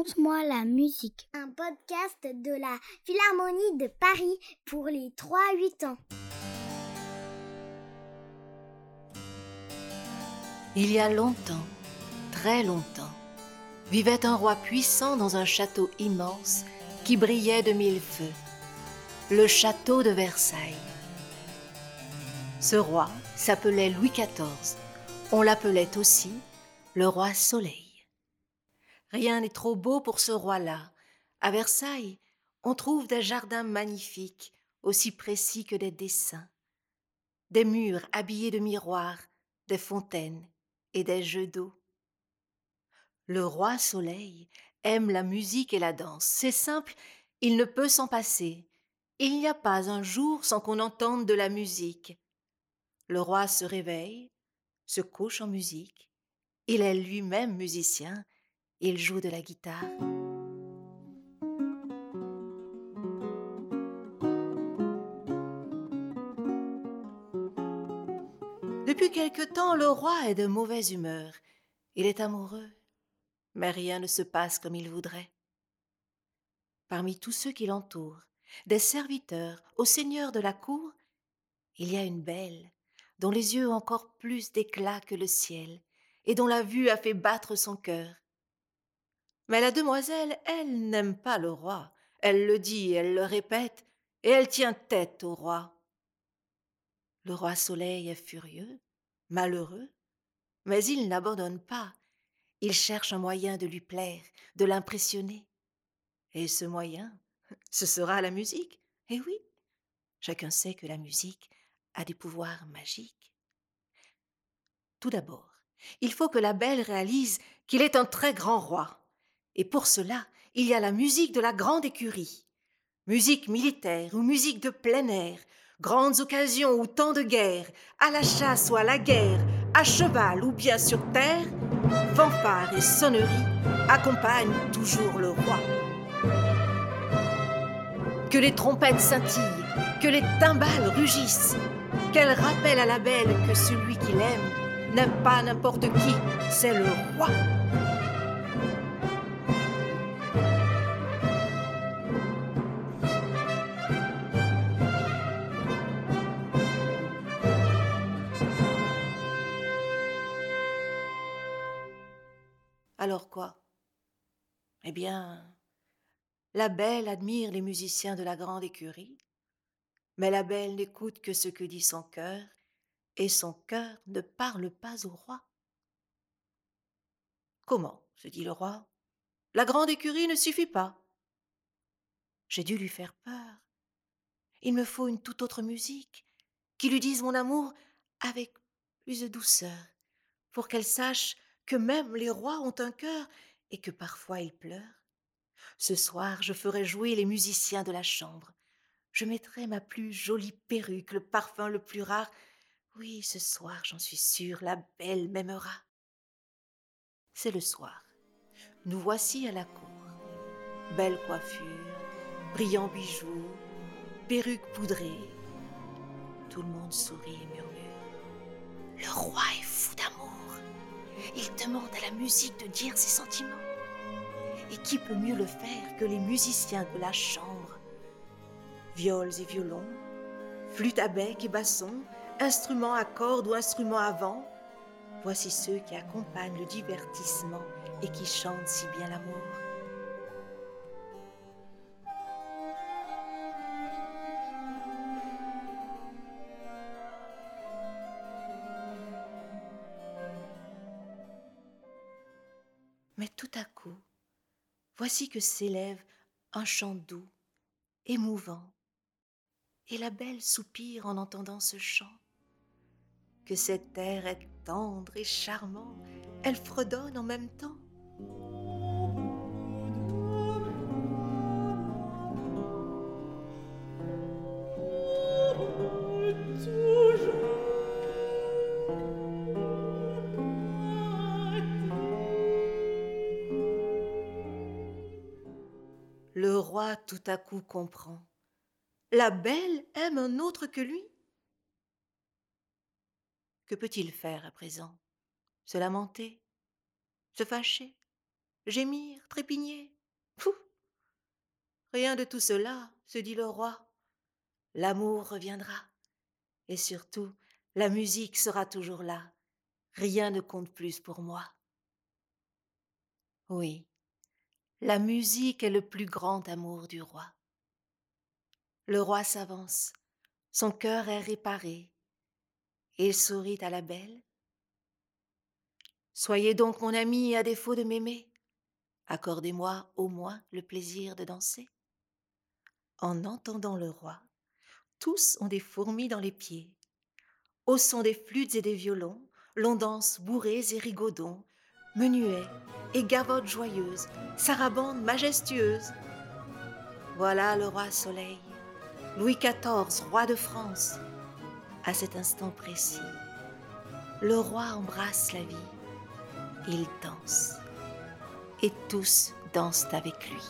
Raconte-moi la musique. Un podcast de la Philharmonie de Paris pour les 3-8 ans. Il y a longtemps, très longtemps, vivait un roi puissant dans un château immense qui brillait de mille feux, le château de Versailles. Ce roi s'appelait Louis XIV. On l'appelait aussi le roi Soleil. Rien n'est trop beau pour ce roi-là. À Versailles, on trouve des jardins magnifiques, aussi précis que des dessins, des murs habillés de miroirs, des fontaines et des jeux d'eau. Le roi Soleil aime la musique et la danse. C'est simple, il ne peut s'en passer. Il n'y a pas un jour sans qu'on entende de la musique. Le roi se réveille, se couche en musique. Il est lui-même musicien il joue de la guitare. Depuis quelque temps, le roi est de mauvaise humeur. Il est amoureux, mais rien ne se passe comme il voudrait. Parmi tous ceux qui l'entourent, des serviteurs au seigneur de la cour, il y a une belle, dont les yeux ont encore plus d'éclat que le ciel, et dont la vue a fait battre son cœur. Mais la demoiselle, elle, n'aime pas le roi. Elle le dit, elle le répète, et elle tient tête au roi. Le roi Soleil est furieux, malheureux, mais il n'abandonne pas. Il cherche un moyen de lui plaire, de l'impressionner. Et ce moyen, ce sera la musique. Eh oui, chacun sait que la musique a des pouvoirs magiques. Tout d'abord, il faut que la belle réalise qu'il est un très grand roi. Et pour cela, il y a la musique de la grande écurie. Musique militaire ou musique de plein air, grandes occasions ou temps de guerre, à la chasse ou à la guerre, à cheval ou bien sur terre, fanfare et sonnerie accompagnent toujours le roi. Que les trompettes scintillent, que les timbales rugissent, qu'elle rappelle à la belle que celui qu'il aime n'est pas n'importe qui, c'est le roi. Alors quoi? Eh bien, la belle admire les musiciens de la grande écurie, mais la belle n'écoute que ce que dit son cœur, et son cœur ne parle pas au roi. Comment? se dit le roi. La grande écurie ne suffit pas. J'ai dû lui faire peur. Il me faut une toute autre musique, qui lui dise mon amour avec plus de douceur, pour qu'elle sache que même les rois ont un cœur et que parfois ils pleurent. Ce soir, je ferai jouer les musiciens de la chambre. Je mettrai ma plus jolie perruque, le parfum le plus rare. Oui, ce soir, j'en suis sûre, la belle m'aimera. C'est le soir. Nous voici à la cour. Belle coiffure, brillants bijoux, perruque poudrée. Tout le monde sourit et murmure. Le roi est demande à la musique de dire ses sentiments. Et qui peut mieux le faire que les musiciens de la chambre? Viols et violons, flûtes à bec et basson, instruments à cordes ou instruments à vent, voici ceux qui accompagnent le divertissement et qui chantent si bien l'amour. Voici que s'élève un chant doux, émouvant, et la belle soupire en entendant ce chant. Que cet air est tendre et charmant, elle fredonne en même temps. Tout à coup comprend. La belle aime un autre que lui? Que peut-il faire à présent? Se lamenter? Se fâcher? Gémir, trépigner? Fou Rien de tout cela, se dit le roi. L'amour reviendra. Et surtout, la musique sera toujours là. Rien ne compte plus pour moi. Oui, la musique est le plus grand amour du roi. Le roi s'avance, son cœur est réparé, et il sourit à la belle. Soyez donc mon ami à défaut de m'aimer. Accordez-moi au moins le plaisir de danser. En entendant le roi, tous ont des fourmis dans les pieds. Au son des flûtes et des violons, l'on danse bourrées et rigaudons, menuets et gavottes joyeuses, sarabandes majestueuses. Voilà le roi Soleil, Louis XIV, roi de France. À cet instant précis, le roi embrasse la vie, il danse, et tous dansent avec lui.